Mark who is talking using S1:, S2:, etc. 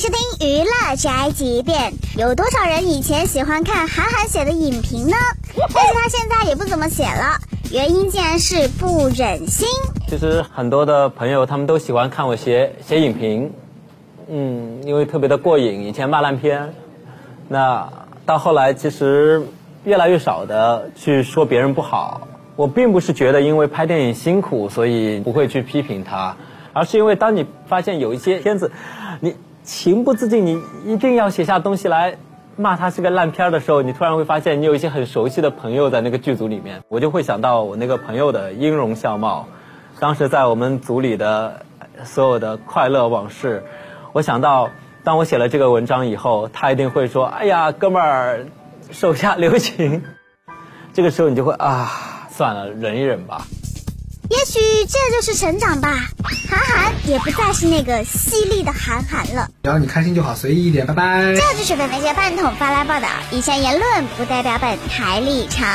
S1: 收听娱乐宅急便。有多少人以前喜欢看韩寒写的影评呢？但是他现在也不怎么写了，原因竟然是不忍心。
S2: 其实很多的朋友他们都喜欢看我写写影评，嗯，因为特别的过瘾。以前骂烂片，那到后来其实越来越少的去说别人不好。我并不是觉得因为拍电影辛苦，所以不会去批评他，而是因为当你发现有一些片子，你情不自禁，你一定要写下东西来骂他是个烂片的时候，你突然会发现你有一些很熟悉的朋友在那个剧组里面，我就会想到我那个朋友的音容笑貌，当时在我们组里的所有的快乐往事，我想到当我写了这个文章以后，他一定会说：“哎呀，哥们儿，手下留情。”这个时候你就会啊。算了，忍一忍吧。
S1: 也许这就是成长吧。韩寒也不再是那个犀利的韩寒了。
S3: 只要你开心就好，随意一点，拜拜。
S1: 这就是本台半桶发来报道，以下言论不代表本台立场。